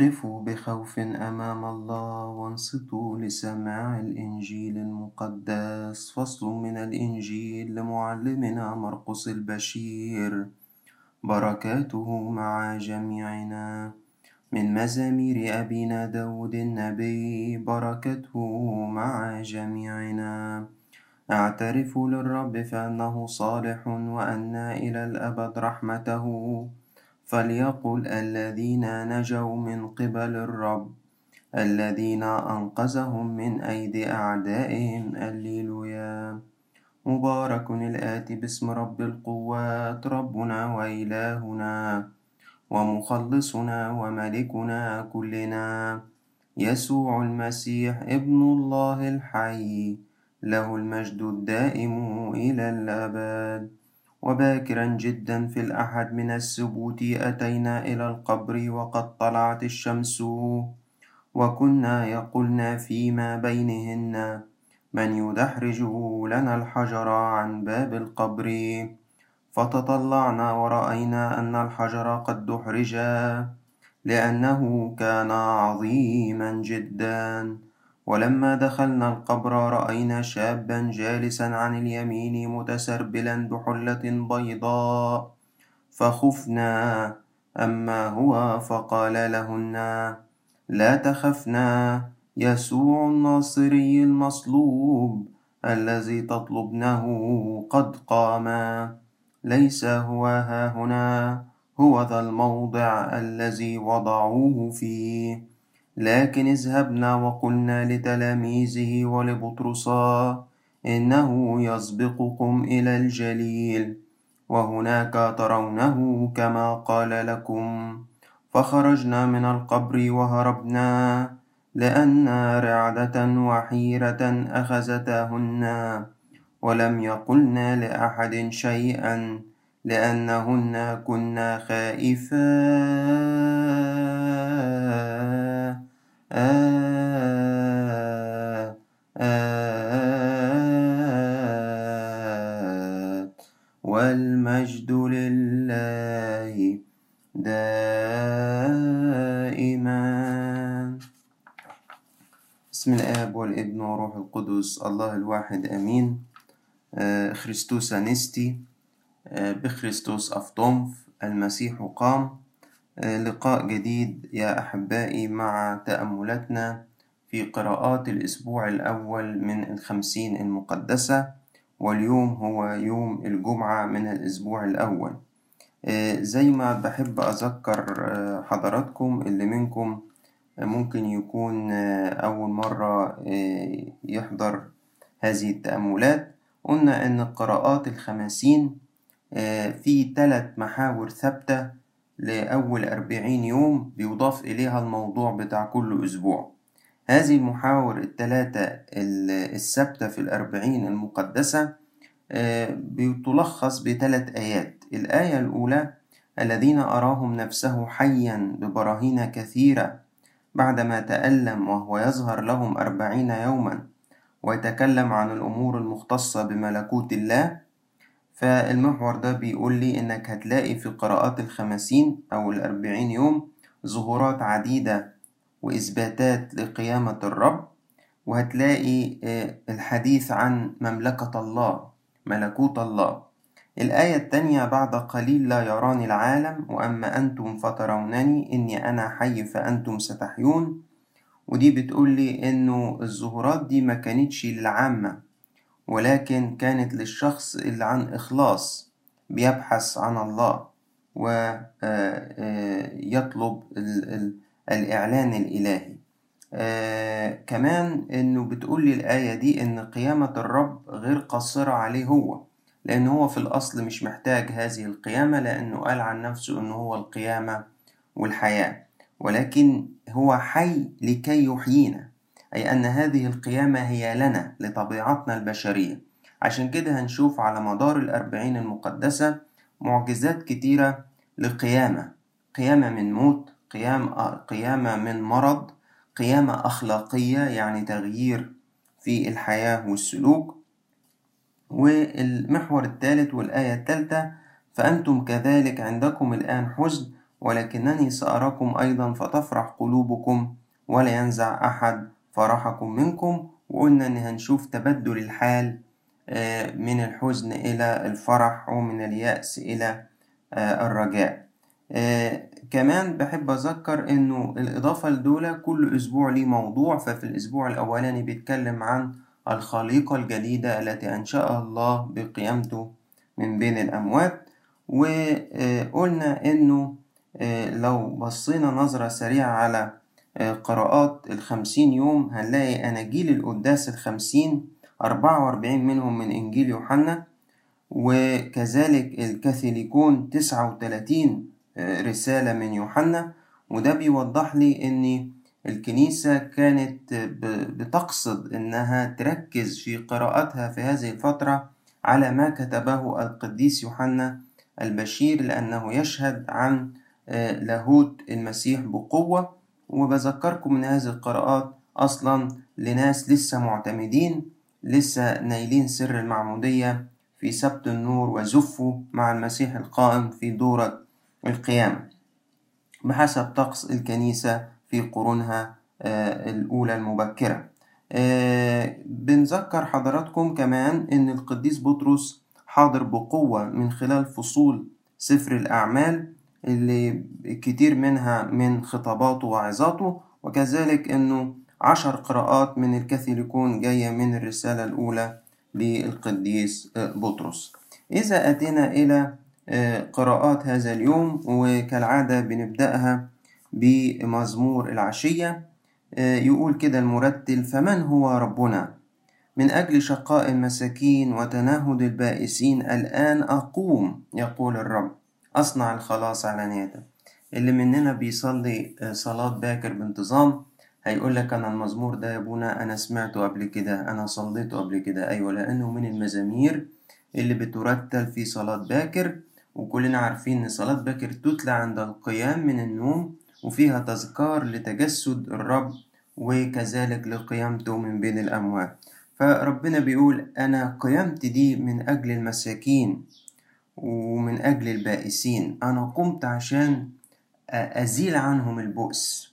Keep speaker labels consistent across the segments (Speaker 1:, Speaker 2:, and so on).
Speaker 1: قفوا بخوف أمام الله وانصتوا لسماع الإنجيل المقدس. فصل من الإنجيل لمعلمنا مرقس البشير. بركاته مع جميعنا. من مزامير أبينا داود النبي بركته مع جميعنا. أعترف للرب فأنه صالح وأن إلى الأبد رحمته. فليقل الذين نجوا من قبل الرب الذين أنقذهم من أيدي أعدائهم الليلويا مبارك الآتي باسم رب القوات ربنا وإلهنا ومخلصنا وملكنا كلنا. يسوع المسيح ابن الله الحي له المجد الدائم إلى الأبد. وباكرا جدا في الأحد من السبوت أتينا إلى القبر وقد طلعت الشمس وكنا يقولن فيما بينهن. من يدحرج لنا الحجر عن باب القبر. فتطلعنا ورأينا أن الحجر قد دحرج لأنه كان عظيما جدا. ولما دخلنا القبر رأينا شابا جالسا عن اليمين متسربلا بحلة بيضاء. فخفنا أما هو فقال لهن لا تخفنا يسوع الناصري المصلوب الذي تطلبنه قد قام. ليس هو ها هنا هو ذا الموضع الذي وضعوه فيه. لكن اذهبنا وقلنا لتلاميذه ولبطرسا إنه يسبقكم إلى الجليل وهناك ترونه كما قال لكم. فخرجنا من القبر وهربنا لأن رعدة وحيرة أخذتهن ولم يقلن لأحد شيئا. لأنهن كنا خائفات والمجد لله دائما. بسم الآب والابن وروح القدس. الله الواحد آمين. خريستوس أنستي بخريستوس أفطمف المسيح قام. لقاء جديد يا أحبائي مع تأملاتنا في قراءات الأسبوع الأول من الخمسين المقدسة واليوم هو يوم الجمعة من الأسبوع الأول. زي ما بحب أذكر حضراتكم اللي منكم ممكن يكون أول مرة يحضر هذه التأملات. قلنا إن القراءات الخمسين في ثلاث محاور ثابتة لأول أربعين يوم بيضاف إليها الموضوع بتاع كل أسبوع. هذه المحاور الثلاثة الثابتة في الأربعين المقدسة بتلخص بثلاث آيات. الآية الأولى الذين أراهم نفسه حيا ببراهين كثيرة بعدما تألم وهو يظهر لهم أربعين يوما ويتكلم عن الأمور المختصة بملكوت الله فالمحور ده بيقول لي إنك هتلاقي في قراءات الخمسين أو الأربعين يوم ظهورات عديدة وإثباتات لقيامة الرب وهتلاقي الحديث عن مملكة الله ملكوت الله. الآية التانية بعد قليل لا يراني العالم وأما أنتم فترونني إني أنا حي فأنتم ستحيون. ودي بتقول لي إنه الظهورات دي ما كانتش للعامة. ولكن كانت للشخص اللي عن إخلاص بيبحث عن الله ويطلب الإعلان الإلهي. كمان إنه بتقول لي الآية دي إن قيامة الرب غير قاصرة عليه هو لأن هو في الأصل مش محتاج هذه القيامة لأنه قال عن نفسه إنه هو القيامة والحياة ولكن هو حي لكي يحيينا. أي أن هذه القيامة هي لنا لطبيعتنا البشرية. عشان كده هنشوف على مدار الأربعين المقدسة معجزات كتيرة لقيامة قيامة من موت قيام قيامة من مرض قيامة أخلاقية يعني تغيير في الحياة والسلوك. والمحور الثالث والآية الثالثة فأنتم كذلك عندكم الآن حزن ولكنني سأراكم أيضا فتفرح قلوبكم ولا ينزع أحد فرحكم منكم وقلنا إن هنشوف تبدل الحال من الحزن إلى الفرح ومن اليأس إلى الرجاء. كمان بحب أذكر إنه الإضافة لدول كل أسبوع ليه موضوع ففي الأسبوع الأولاني بيتكلم عن الخليقة الجديدة التي أنشأها الله بقيامته من بين الأموات. وقلنا إنه لو بصينا نظرة سريعة على قراءات الخمسين يوم هنلاقي أناجيل القداس الخمسين أربعة وأربعين منهم من إنجيل يوحنا وكذلك الكاثوليكون تسعة وتلاتين رسالة من يوحنا. وده بيوضح لي إن الكنيسة كانت بتقصد إنها تركز في قراءتها في هذه الفترة على ما كتبه القديس يوحنا البشير لأنه يشهد عن لاهوت المسيح بقوة. وبذكركم من هذه القراءات أصلا لناس لسه معتمدين لسه نايلين سر المعمودية في سبت النور وزفوا مع المسيح القائم في دورة القيامة بحسب طقس الكنيسة في قرونها الأولى المبكرة. بنذكر حضراتكم كمان إن القديس بطرس حاضر بقوة من خلال فصول سفر الأعمال اللي كتير منها من خطاباته وعظاته وكذلك إنه عشر قراءات من الكاثوليكون جاية من الرسالة الأولى للقديس بطرس. إذا أتينا إلى قراءات هذا اليوم وكالعادة بنبدأها بمزمور العشية. يقول كده المرتل فمن هو ربنا؟ من أجل شقاء المساكين وتنهد البائسين الآن أقوم يقول الرب. أصنع الخلاص علانية اللي مننا بيصلي صلاة باكر بانتظام هيقول لك أنا المزمور ده يا أبونا أنا سمعته قبل كده أنا صليته قبل كده. أيوة لأنه من المزامير اللي بترتل في صلاة باكر وكلنا عارفين إن صلاة باكر تتلى عند القيام من النوم وفيها تذكار لتجسد الرب وكذلك لقيامته من بين الأموات. فربنا بيقول أنا قيامتي دي من أجل المساكين. ومن أجل البائسين. أنا قمت عشان أزيل عنهم البؤس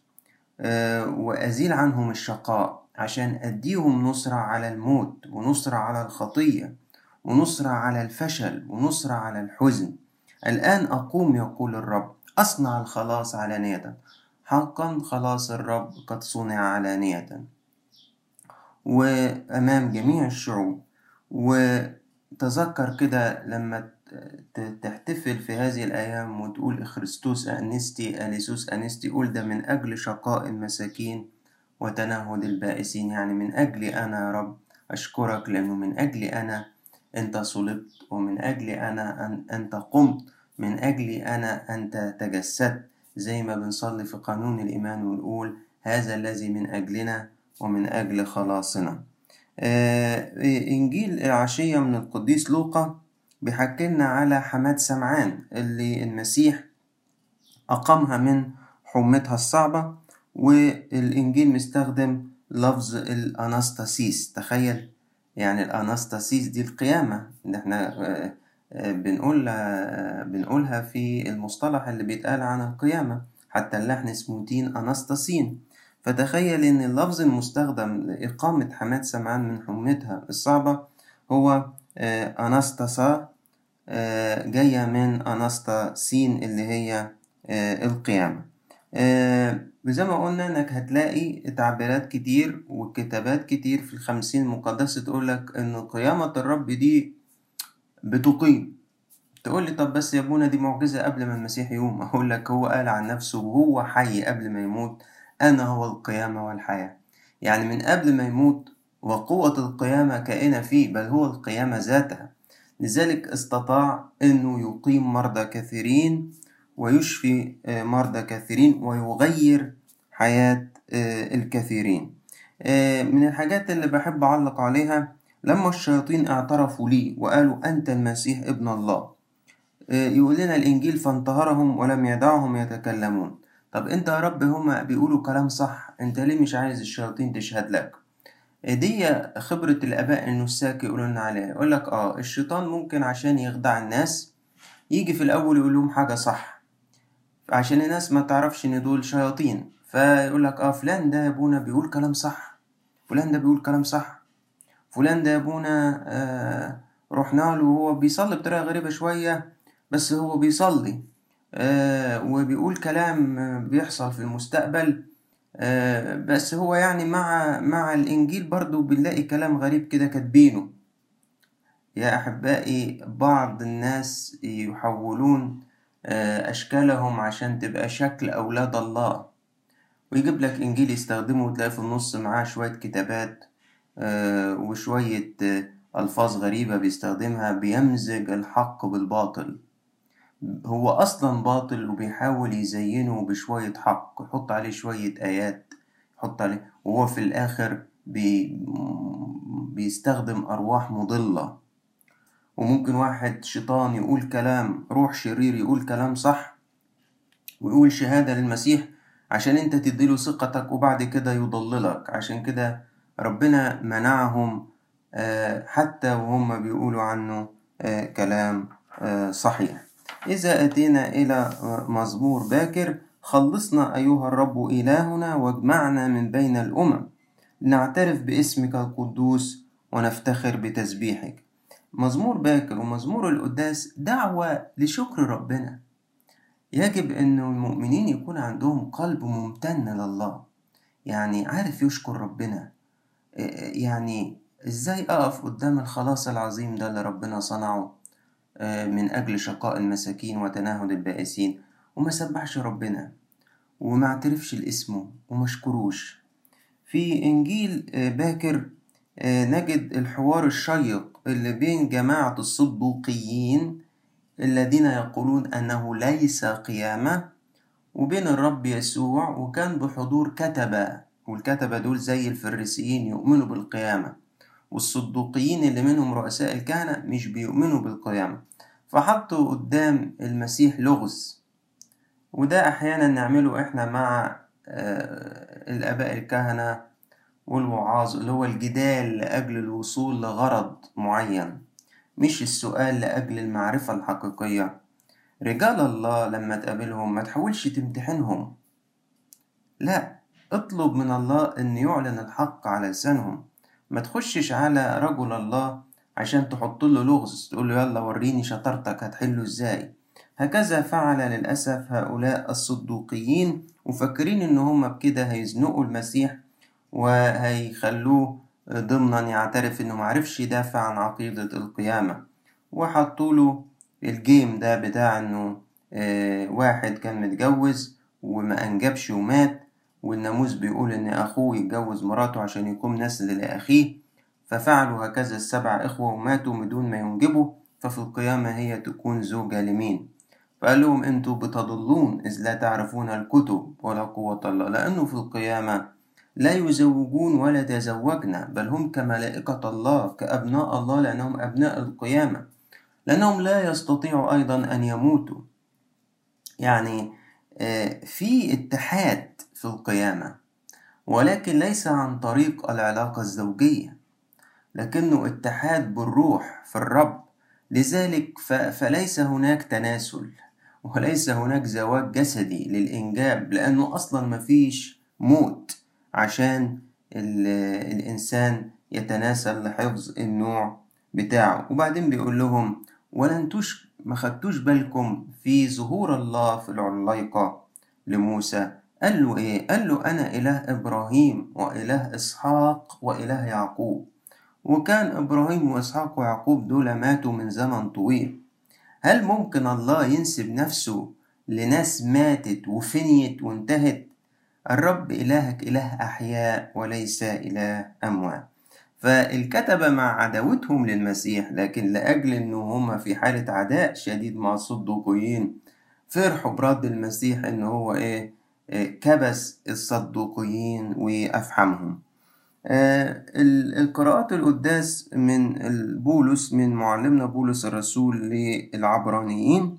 Speaker 1: وأزيل عنهم الشقاء عشان أديهم نصرة على الموت ونصرة على الخطية ونصرة على الفشل ونصرة على الحزن. الآن أقوم يقول الرب. أصنع الخلاص علانية حقا خلاص الرب قد صنع علانية وأمام جميع الشعوب وتذكر كده لما تحتفل في هذه الأيام وتقول إخريستوس أنستي أليسوس أنستي قول ده من أجل شقاء المساكين وتنهد البائسين يعني من أجلي أنا يا رب أشكرك لأنه من أجلي أنا أنت صلبت ومن أجلي أنا أن أنت قمت من أجلي أنا أنت تجسدت زي ما بنصلي في قانون الإيمان ونقول هذا الذي من أجلنا ومن أجل خلاصنا. إنجيل العشية من القديس لوقا بيحكي لنا على حماد سمعان اللي المسيح أقامها من حمتها الصعبة والإنجيل مستخدم لفظ الأناستاسيس. تخيل يعني الأناستاسيس دي القيامة اللي إحنا بنقولها بنقولها في المصطلح اللي بيتقال عن القيامة حتى اللحن اسمه تين أناستاسين. فتخيل إن اللفظ المستخدم لإقامة حماد سمعان من حمتها الصعبة هو أناستاسا جاية من أناستاسين اللي هي القيامة. زي ما قلنا إنك هتلاقي تعبيرات كتير وكتابات كتير في الخمسين المقدسة تقولك إن قيامة الرب دي بتقيم. تقول لي طب بس يا ابونا دي معجزة قبل ما المسيح يقوم؟ أقول لك هو قال عن نفسه وهو حي قبل ما يموت. أنا هو القيامة والحياة. يعني من قبل ما يموت وقوة القيامة كائنة فيه بل هو القيامة ذاتها. لذلك استطاع أنه يقيم مرضى كثيرين ويشفي مرضى كثيرين ويغير حياة الكثيرين. من الحاجات اللي بحب أعلق عليها لما الشياطين اعترفوا لي وقالوا أنت المسيح ابن الله يقول لنا الإنجيل فانتهرهم ولم يدعهم يتكلمون. طب أنت يا رب هما بيقولوا كلام صح أنت ليه مش عايز الشياطين تشهد لك؟ دي خبرة الآباء النساك يقولوا لنا عليها. يقول لك آه الشيطان ممكن عشان يخدع الناس يجي في الأول يقول لهم حاجة صح عشان الناس ما تعرفش إن دول شياطين. فيقول لك آه فلان ده يا أبونا بيقول كلام صح فلان ده بيقول كلام صح فلان ده يا أبونا آه رحنا له وهو بيصلي بطريقة غريبة شوية بس هو بيصلي. وبيقول كلام بيحصل في المستقبل. آه بس هو يعني مع مع الإنجيل برضو بنلاقي كلام غريب كده كاتبينه. يا أحبائي بعض الناس يحولون أشكالهم عشان تبقى شكل أولاد الله. ويجيب لك إنجيل يستخدمه وتلاقي في النص معاه شوية كتابات وشوية ألفاظ غريبة بيستخدمها بيمزج الحق بالباطل. هو أصلا باطل وبيحاول يزينه بشوية حق. يحط عليه شوية آيات. يحط عليه وهو في الآخر بي بيستخدم أرواح مضلة. وممكن واحد شيطان يقول كلام روح شرير يقول كلام صح ويقول شهادة للمسيح عشان أنت تديله ثقتك وبعد كده يضللك. عشان كده ربنا منعهم حتى وهم بيقولوا عنه كلام صحيح. إذا أتينا إلى مزمور باكر خلصنا أيها الرب إلهنا واجمعنا من بين الأمم. لنعترف باسمك القدوس ونفتخر بتسبيحك. مزمور باكر ومزمور القداس دعوة لشكر ربنا. يجب أن المؤمنين يكون عندهم قلب ممتن لله. يعني عارف يشكر ربنا. يعني إزاي أقف قدام الخلاص العظيم ده اللي ربنا صنعه؟ من أجل شقاء المساكين وتنهد البائسين. وما سبحش ربنا وما اعترفش لاسمه وما شكروش في إنجيل باكر نجد الحوار الشيق اللي بين جماعة الصدوقيين الذين يقولون أنه ليس قيامة وبين الرب يسوع. وكان بحضور كتبة والكتبة دول زي الفريسيين يؤمنوا بالقيامة. والصدوقيين اللي منهم رؤساء الكهنة مش بيؤمنوا بالقيامة. فحطوا قدام المسيح لغز. وده أحيانا نعمله إحنا مع الآباء الكهنة والوعاظ اللي هو الجدال لأجل الوصول لغرض معين. مش السؤال لأجل المعرفة الحقيقية. رجال الله لما تقابلهم ما تحاولش تمتحنهم. لا اطلب من الله أن يعلن الحق على لسانهم. ما تخشش على رجل الله عشان تحط له لغز تقول له يلا وريني شطارتك هتحله إزاي؟ هكذا فعل للأسف هؤلاء الصدوقيين وفاكرين إن هم بكده هيزنقوا المسيح وهيخلوه ضمنا يعترف إنه معرفش يدافع عن عقيدة القيامة. وحطوا له الجيم ده بتاع إنه آه واحد كان متجوز وما أنجبش ومات والناموس بيقول إن أخوه يتجوز مراته عشان يقوم نسل لاخيه ففعلوا هكذا السبع إخوة وماتوا بدون ما ينجبوا ففي القيامة هي تكون زوجة لمين؟ فقال لهم أنتوا بتضلون إذ لا تعرفون الكتب ولا قوة الله لأنه في القيامة لا يزوجون ولا يتزوجن بل هم كملائكة الله كأبناء الله لأنهم أبناء القيامة لأنهم لا يستطيعوا أيضا أن يموتوا. يعني في اتحاد في القيامة ولكن ليس عن طريق العلاقة الزوجية لكنه اتحاد بالروح في الرب. لذلك فليس هناك تناسل وليس هناك زواج جسدي للإنجاب لأنه أصلا مفيش موت عشان الإنسان يتناسل لحفظ النوع بتاعه. وبعدين بيقول لهم ولا انتوش ما خدتوش بالكم في ظهور الله في العلايقة لموسى قال له إيه؟ قال له أنا إله إبراهيم وإله إسحاق وإله يعقوب. وكان إبراهيم وإسحاق ويعقوب دول ماتوا من زمن طويل. هل ممكن الله ينسب نفسه لناس ماتت وفنيت وانتهت؟ الرب إلهك إله أحياء وليس إله أموات. فالكتبة مع عداوتهم للمسيح لكن لأجل أنه هم في حالة عداء شديد مع الصدوقيين فرحوا برد المسيح أنه هو إيه, إيه؟ كبس الصدوقيين وأفحمهم. آه القراءات القداس من بولس من معلمنا بولس الرسول للعبرانيين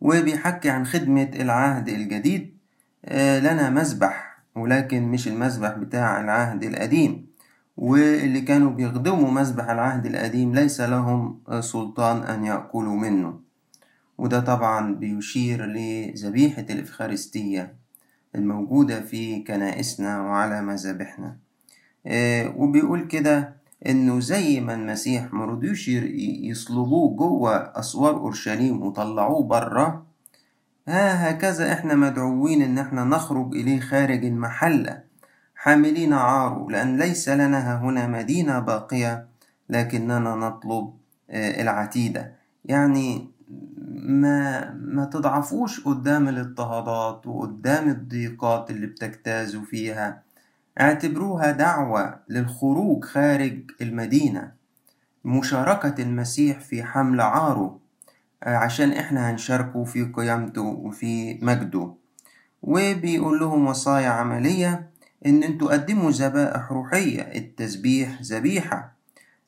Speaker 1: وبيحكي عن خدمة العهد الجديد. آه لنا مذبح ولكن مش المذبح بتاع العهد القديم. واللي كانوا بيخدموا مذبح العهد القديم ليس لهم سلطان أن يأكلوا منه. وده طبعا بيشير لذبيحة الإفخارستية الموجودة في كنائسنا وعلى مذابحنا. آه، وبيقول كده إنه زي ما المسيح مرضيوش يصلبوه جوه أسوار أورشليم وطلعوه بره ها هكذا إحنا مدعوين إن إحنا نخرج إليه خارج المحلة حاملين عاره لأن ليس لنا هنا مدينة باقية لكننا نطلب آه، العتيدة. يعني ما ما تضعفوش قدام الاضطهادات وقدام الضيقات اللي بتجتازوا فيها. اعتبروها دعوة للخروج خارج المدينة. مشاركة المسيح في حمل عاره آه، عشان إحنا هنشاركه في قيامته وفي مجده. وبيقول لهم وصايا عملية إن أنتوا قدموا ذبائح روحية التسبيح ذبيحة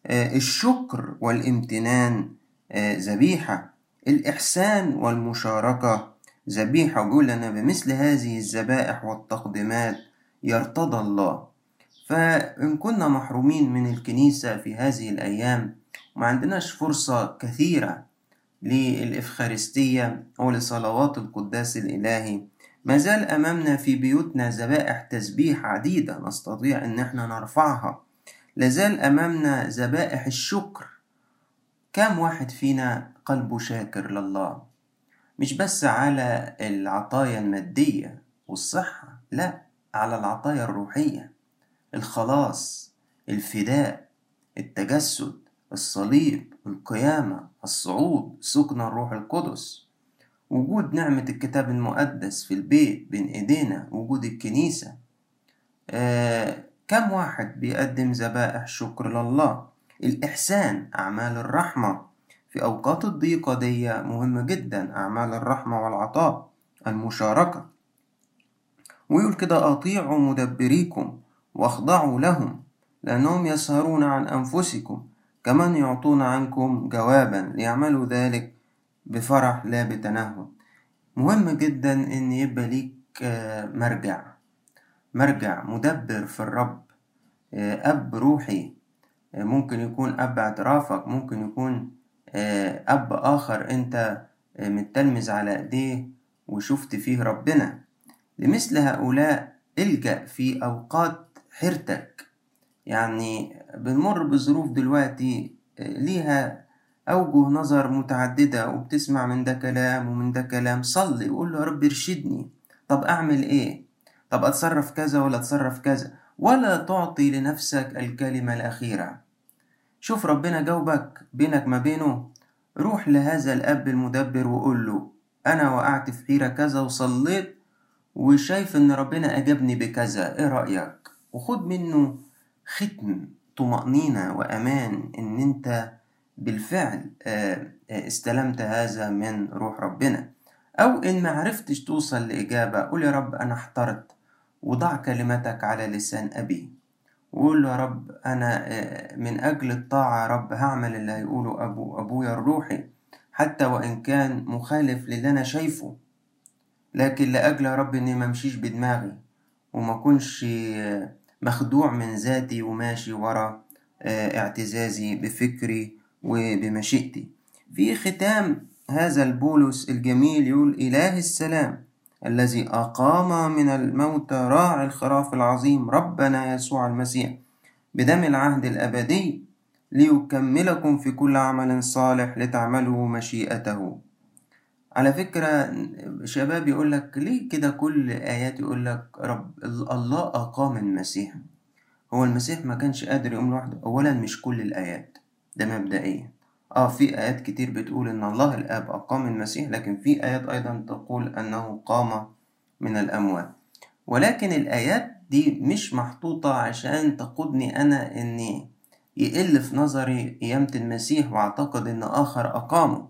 Speaker 1: آه، الشكر والامتنان آه، ذبيحة. الإحسان والمشاركة. ذبيحة ويقول لنا بمثل هذه الذبائح والتقديمات يرتضى الله. فإن كنا محرومين من الكنيسة في هذه الأيام وما عندناش فرصة كثيرة للإفخارستية أو لصلوات القداس الإلهي. ما زال أمامنا في بيوتنا ذبائح تسبيح عديدة نستطيع أن إحنا نرفعها. لازال أمامنا ذبائح الشكر. كم واحد فينا قلبه شاكر لله. مش بس على العطايا المادية والصحة لا على العطايا الروحية. الخلاص الفداء التجسد الصليب القيامة الصعود سكن الروح القدس. وجود نعمة الكتاب المقدس في البيت بين إيدينا وجود الكنيسة. آه كم واحد بيقدم ذبائح شكر لله؟ الإحسان أعمال الرحمة. في أوقات الضيقة دي مهمة جدا أعمال الرحمة والعطاء المشاركة. ويقول كده أطيعوا مدبريكم وأخضعوا لهم لأنهم يسهرون عن أنفسكم كمن يعطون عنكم جوابا ليعملوا ذلك بفرح لا بتنهد مهم جدا إن يبقى ليك آه، مرجع. مرجع مدبر في الرب. آه، أب روحي. آه، ممكن يكون أب اعترافك ممكن يكون أب آخر أنت متلمذ على إيديه وشفت فيه ربنا. لمثل هؤلاء الجأ في أوقات حيرتك يعني بنمر بظروف دلوقتي ليها أوجه نظر متعددة وبتسمع من ده كلام ومن ده كلام. صلي وقول له يا رب ارشدني. طب أعمل إيه؟ طب أتصرف كذا ولا أتصرف كذا؟ ولا تعطي لنفسك الكلمة الأخيرة. شوف ربنا جاوبك بينك ما بينه. روح لهذا الأب المدبر وقول له أنا وقعت في حيرة كذا وصليت وشايف إن ربنا أجابني بكذا إيه رأيك؟ وخد منه ختم طمأنينة وأمان إن أنت بالفعل آه، آه، استلمت هذا من روح ربنا. أو إن معرفتش توصل لإجابة قول يا رب أنا احترت وضع كلمتك على لسان أبي. وقول له يا رب أنا آه، من أجل الطاعة يا رب هعمل اللي هيقوله أبو أبويا الروحي حتى وإن كان مخالف للي أنا شايفه. لكن لأجل يا رب إني ممشيش بدماغي وما كنش مخدوع من ذاتي وماشي ورا اعتزازي بفكري وبمشيئتي. في ختام هذا البولس الجميل يقول إله السلام. الذي أقام من الموت راعي الخراف العظيم ربنا يسوع المسيح بدم العهد الأبدي ليكملكم في كل عمل صالح لتعملوا مشيئته. على فكرة شباب يقول لك ليه كده كل آيات يقول لك رب الله أقام المسيح. هو المسيح ما كانش قادر يقوم لوحده. أولا مش كل الآيات ده مبدئيا. آه في آيات كتير بتقول إن الله الآب أقام المسيح لكن في آيات أيضا تقول أنه قام من الأموات. ولكن الآيات دي مش محطوطة عشان تقودني أنا إني يقل في نظري قيامة المسيح وأعتقد إن آخر أقامه.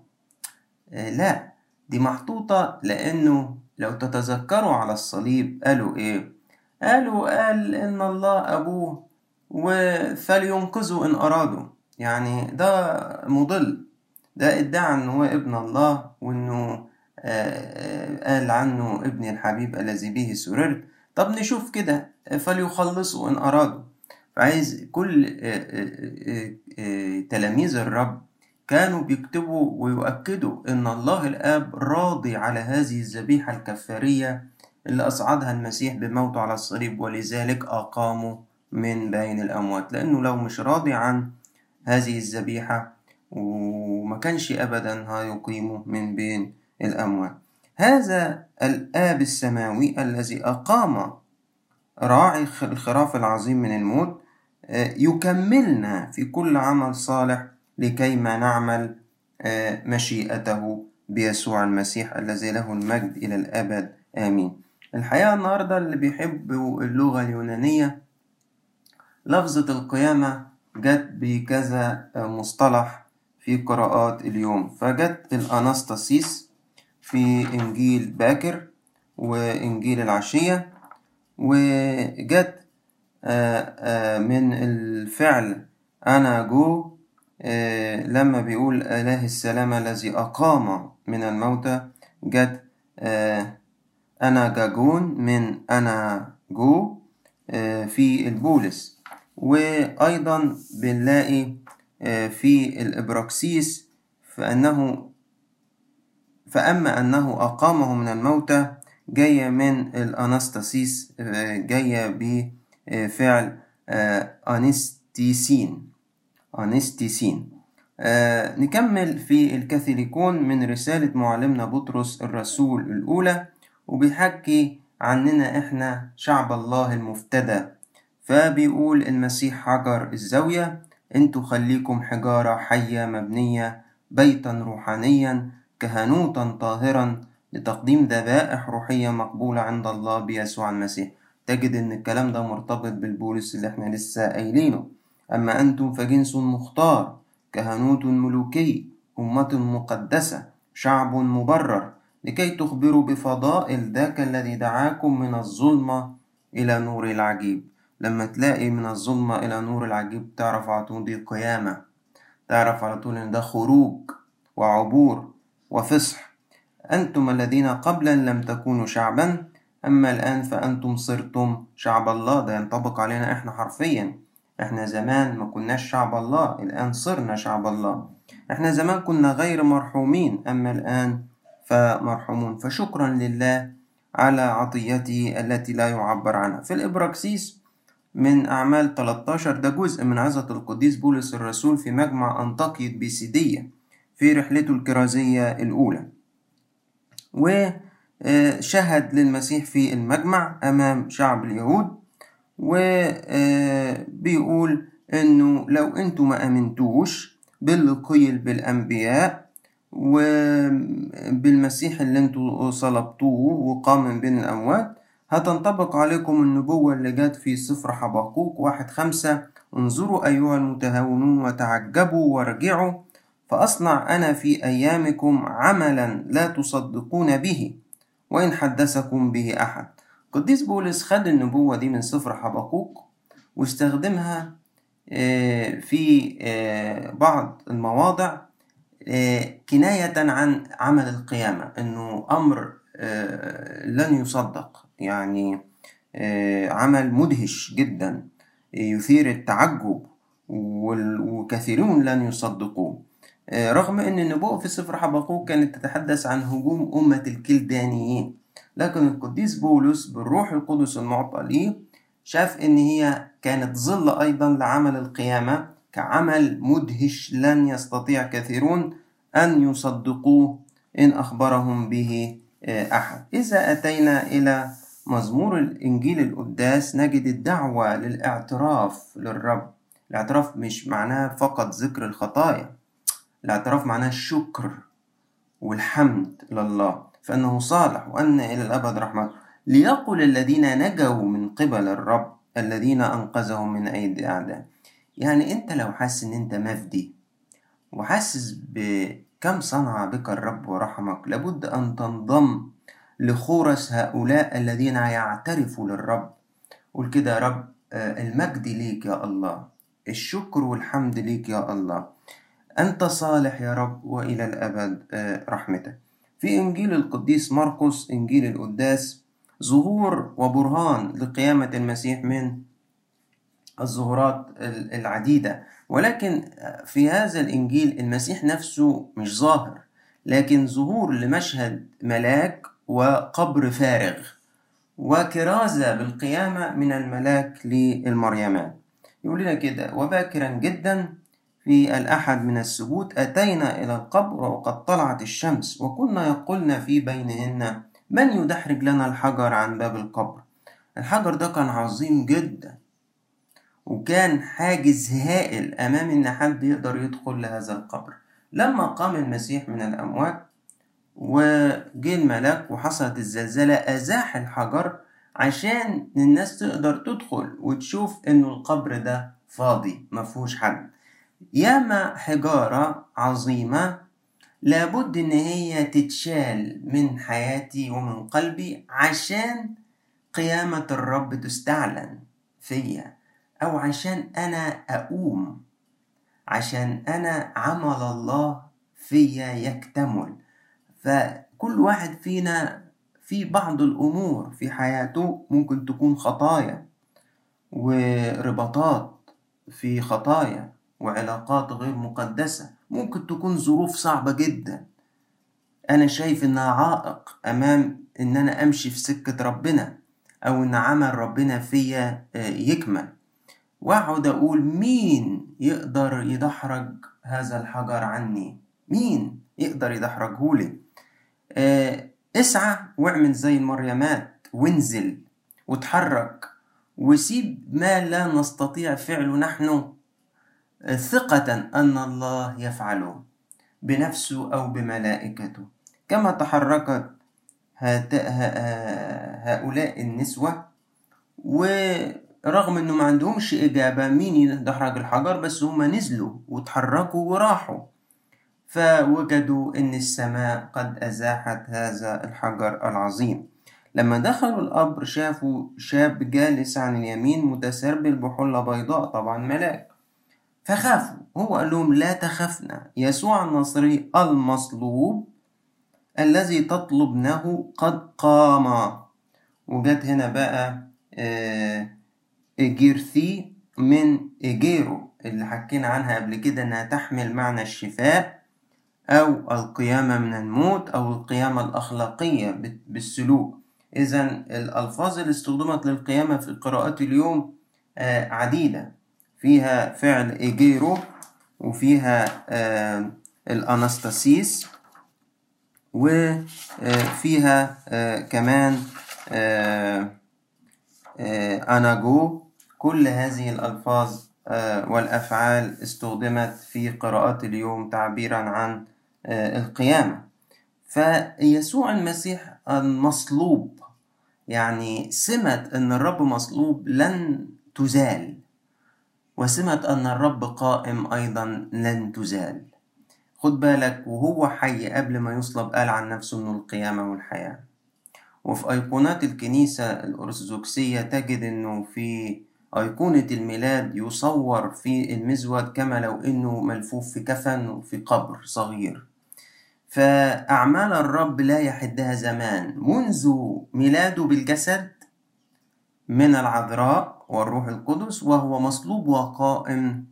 Speaker 1: آه لا دي محطوطة لأنه لو تتذكروا على الصليب قالوا إيه؟ قالوا قال إن الله أبوه فلينقذوا إن أرادوا. يعني ده مضل. ده ادعى انه هو ابن الله وإنه قال عنه ابني الحبيب الذي به سررت. طب نشوف كده فليخلصوا إن أرادوا. فعايز كل تلاميذ الرب كانوا بيكتبوا ويؤكدوا إن الله الآب راضي على هذه الذبيحة الكفارية اللي أصعدها المسيح بموته على الصليب ولذلك أقاموا من بين الأموات. لأنه لو مش راضي عن هذه الذبيحة وما كانش أبدا هيقيمه من بين الأموات هذا الآب السماوي الذي أقام راعي الخراف العظيم من الموت يكملنا في كل عمل صالح لكيما نعمل مشيئته بيسوع المسيح الذي له المجد إلى الأبد. آمين. الحقيقة النهاردة اللي بيحبوا اللغة اليونانية لفظة القيامة جت بكذا مصطلح في قراءات اليوم. فجت الأناستاسيس في إنجيل باكر وإنجيل العشية وجت من الفعل أنا جو لما بيقول إله السلام الذي أقام من الموتى جت أنا جاجون من أنا جو في البولس. وأيضا بنلاقي في الإبراكسيس فأنه فأما أنه أقامه من الموتى جاية من الأناستاسيس جاية بفعل أنستيسين أنستيسين. نكمل في الكاثوليكون من رسالة معلمنا بطرس الرسول الأولى وبيحكي عننا إحنا شعب الله المفتدى. فبيقول المسيح حجر الزاوية أنتوا خليكم حجارة حية مبنية بيتا روحانيا كهنوتا طاهرا لتقديم ذبائح روحية مقبولة عند الله بيسوع المسيح. تجد إن الكلام ده مرتبط بالبولس اللي إحنا لسه قايلينه. أما أنتم فجنس مختار كهنوت ملوكي أمة مقدسة شعب مبرر لكي تخبروا بفضائل ذاك الذي دعاكم من الظلمة إلى نور العجيب. لما تلاقي من الظلمة إلى نور العجيب تعرف على طول دي قيامة تعرف على طول إن ده خروج وعبور وفصح. أنتم الذين قبلا لم تكونوا شعبا أما الآن فأنتم صرتم شعب الله. ده ينطبق علينا إحنا حرفيا. إحنا زمان ما كناش شعب الله الآن صرنا شعب الله. إحنا زمان كنا غير مرحومين أما الآن فمرحومون. فشكرا لله على عطيته التي لا يعبر عنها. في الإبراكسيس من أعمال 13 ده جزء من عظة القديس بولس الرسول في مجمع أنطاكية بيسيدية في رحلته الكرازية الأولى. وشهد للمسيح في المجمع أمام شعب اليهود وبيقول إنه لو أنتوا ما أمنتوش باللي قيل بالأنبياء وبالمسيح اللي أنتوا صلبتوه وقام من بين الأموات هتنطبق عليكم النبوة اللي جت في سفر حبقوق واحد خمسة. انظروا أيها المتهاونون وتعجبوا وارجعوا فأصنع أنا في أيامكم عملا لا تصدقون به وإن حدثكم به أحد. قديس بولس خد النبوة دي من سفر حبقوق واستخدمها في بعض المواضع كناية عن عمل القيامة إنه أمر لن يصدق. يعني عمل مدهش جدا يثير التعجب وكثيرون لن يصدقوه. رغم أن النبوة في سفر حبقوق كانت تتحدث عن هجوم أمة الكلدانيين لكن القديس بولس بالروح القدس المعطى ليه شاف أن هي كانت ظل أيضا لعمل القيامة كعمل مدهش لن يستطيع كثيرون أن يصدقوه إن أخبرهم به أحد. إذا أتينا إلى مزمور الإنجيل القداس نجد الدعوة للاعتراف للرب. الاعتراف مش معناه فقط ذكر الخطايا الاعتراف معناه الشكر والحمد لله فأنه صالح وأن إلى الأبد رحمته ليقل الذين نجوا من قبل الرب الذين أنقذهم من أيدي أعداء. يعني أنت لو حاسس إن أنت مفدي وحاسس بكم صنع بك الرب ورحمك لابد أن تنضم لخورس هؤلاء الذين يعترفوا للرب. قول كده يا رب المجد ليك يا الله الشكر والحمد ليك يا الله. أنت صالح يا رب وإلى الأبد رحمتك. في إنجيل القديس مرقس إنجيل القداس ظهور وبرهان لقيامة المسيح من الظهورات العديدة. ولكن في هذا الإنجيل المسيح نفسه مش ظاهر لكن ظهور لمشهد ملاك وقبر فارغ وكرازة بالقيامة من الملاك للمريمان يقول لنا كده وباكرا جدا في الأحد من السبوت أتينا إلى القبر وقد طلعت الشمس وكنا يقولن في بينهن من يدحرج لنا الحجر عن باب القبر؟ الحجر ده كان عظيم جدا وكان حاجز هائل أمام إن حد يقدر يدخل لهذا القبر. لما قام المسيح من الأموات وجه الملاك وحصلت الزلزلة أزاح الحجر عشان الناس تقدر تدخل وتشوف إنه القبر ده فاضي مفهوش حد. ياما حجارة عظيمة لابد إن هي تتشال من حياتي ومن قلبي عشان قيامة الرب تستعلن فيا أو عشان أنا أقوم عشان أنا عمل الله فيا يكتمل. فكل واحد فينا في بعض الأمور في حياته ممكن تكون خطايا ورباطات في خطايا وعلاقات غير مقدسة. ممكن تكون ظروف صعبة جدا. أنا شايف إنها عائق أمام إن أنا أمشي في سكة ربنا أو إن عمل ربنا فيا يكمل. وأقعد أقول مين يقدر يدحرج هذا الحجر عني؟ مين؟ يقدر يدحرجهولي آه اسعى واعمل زي المريمات وانزل وتحرك وسيب ما لا نستطيع فعله نحن ثقة أن الله يفعله بنفسه أو بملائكته. كما تحركت هؤلاء النسوة ورغم أنه ما عندهمش إجابة مين يدحرج الحجر بس هم نزلوا وتحركوا وراحوا. فوجدوا أن السماء قد أزاحت هذا الحجر العظيم. لما دخلوا القبر شافوا شاب جالس عن اليمين متسربل بحلة بيضاء طبعا ملاك. فخافوا هو قال لهم لا تخفنا. يسوع النصري المصلوب الذي تطلبنه قد قام. وجت هنا بقى جيرثي من إيجيرو اللي حكينا عنها قبل كده إنها تحمل معنى الشفاء. أو القيامة من الموت أو القيامة الأخلاقية بالسلوك. إذا الألفاظ اللي استخدمت للقيامة في قراءات اليوم عديدة. فيها فعل إيجيرو وفيها الأنستاسيس وفيها كمان أناجو كل هذه الألفاظ والأفعال استخدمت في قراءات اليوم تعبيرا عن القيامة. فيسوع المسيح المصلوب يعني سمة أن الرب مصلوب لن تزال وسمة أن الرب قائم أيضا لن تزال. خد بالك وهو حي قبل ما يصلب قال عن نفسه أنه القيامة والحياة. وفي أيقونات الكنيسة الأرثوذكسية تجد أنه في أيقونة الميلاد يصور في المزود كما لو أنه ملفوف في كفن وفي قبر صغير. فأعمال الرب لا يحدها زمان. منذ ميلاده بالجسد من العذراء والروح القدس وهو مصلوب وقائم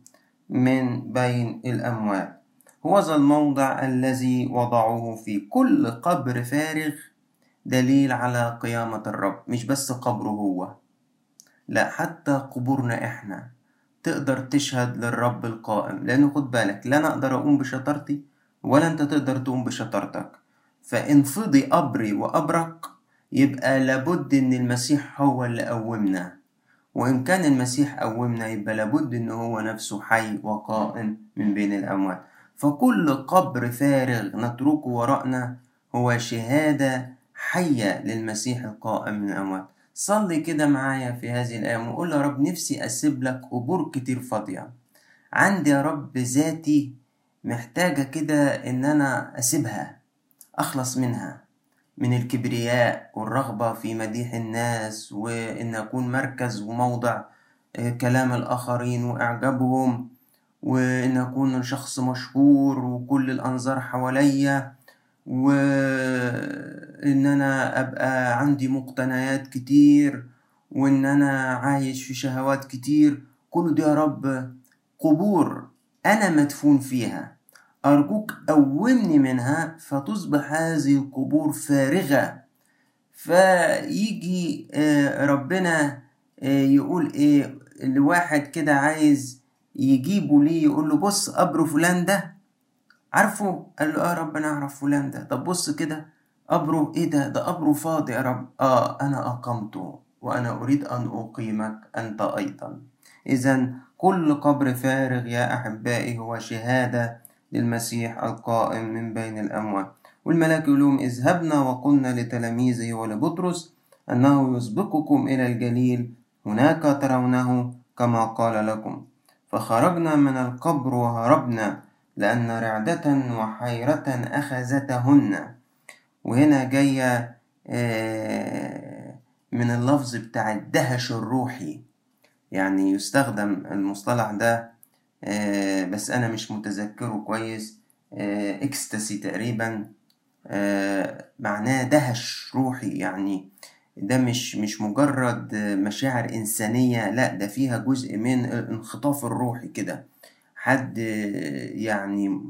Speaker 1: من بين الأموات. هو ذا الموضع الذي وضعوه في كل قبر فارغ دليل على قيامة الرب. مش بس قبره هو لا حتى قبورنا إحنا تقدر تشهد للرب القائم. لأنه خد بالك لا أنا أقدر أقوم بشطارتي ولا أنت تقدر تقوم بشطارتك. فإن فضي قبري وقبرك يبقى لابد إن المسيح هو اللي قومنا. وإن كان المسيح قومنا يبقى لابد إن هو نفسه حي وقائم من بين الأموات. فكل قبر فارغ نتركه وراءنا هو شهادة حية للمسيح القائم من الأموات. صلي كده معايا في هذه الأيام وقول يا رب نفسي أسيب لك قبور كتير فاضية. عندي يا رب ذاتي محتاجة كده إن أنا أسيبها أخلص منها من الكبرياء والرغبة في مديح الناس وإن أكون مركز وموضع كلام الآخرين وإعجابهم وإن أكون شخص مشهور وكل الأنظار حواليا وإن أنا أبقى عندي مقتنيات كتير وإن أنا عايش في شهوات كتير. قولوا دي يا رب قبور أنا مدفون فيها. أرجوك قومني منها فتصبح هذه القبور فارغة. فيجي آه، ربنا آه، يقول إيه لواحد كده عايز يجيبه ليه يقول له بص قبر فلان ده. عارفه؟ قال له آه رب أنا اعرف فلان ده. طب بص كده قبره إيه ده؟ ده قبره فاضي يا رب. آه أنا أقمته وأنا أريد أن أقيمك أنت أيضا. اذا كل قبر فارغ يا أحبائي هو شهادة للمسيح القائم من بين الأموات. والملاك يقول لهم اذهبنا وقلنا لتلاميذه ولبطرس أنه يسبقكم إلى الجليل هناك ترونه كما قال لكم. فخرجنا من القبر وهربنا لأن رعدة وحيرة أخذتهن. وهنا جاية آه، من اللفظ بتاع الدهش الروحي. يعني يستخدم المصطلح ده آه، بس أنا مش متذكره كويس. اكستاسي تقريبا. آه، معناه دهش روحي يعني. ده مش مش مجرد مشاعر إنسانية لا ده فيها جزء من الانخطاف الروحي كده. حد يعني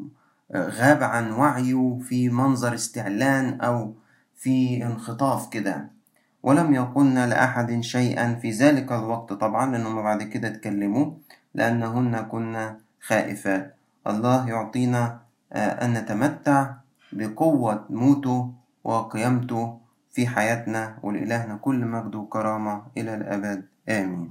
Speaker 1: غاب عن وعيه في منظر استعلان أو في انخطاف كده. ولم يقلن لأحد شيئا في ذلك الوقت. طبعا لأنهم بعد كده اتكلموا لأنهن كنا خائفات الله يعطينا أن نتمتع بقوة موته وقيامته في حياتنا ولإلهنا كل مجد وكرامة إلى الأبد. آمين.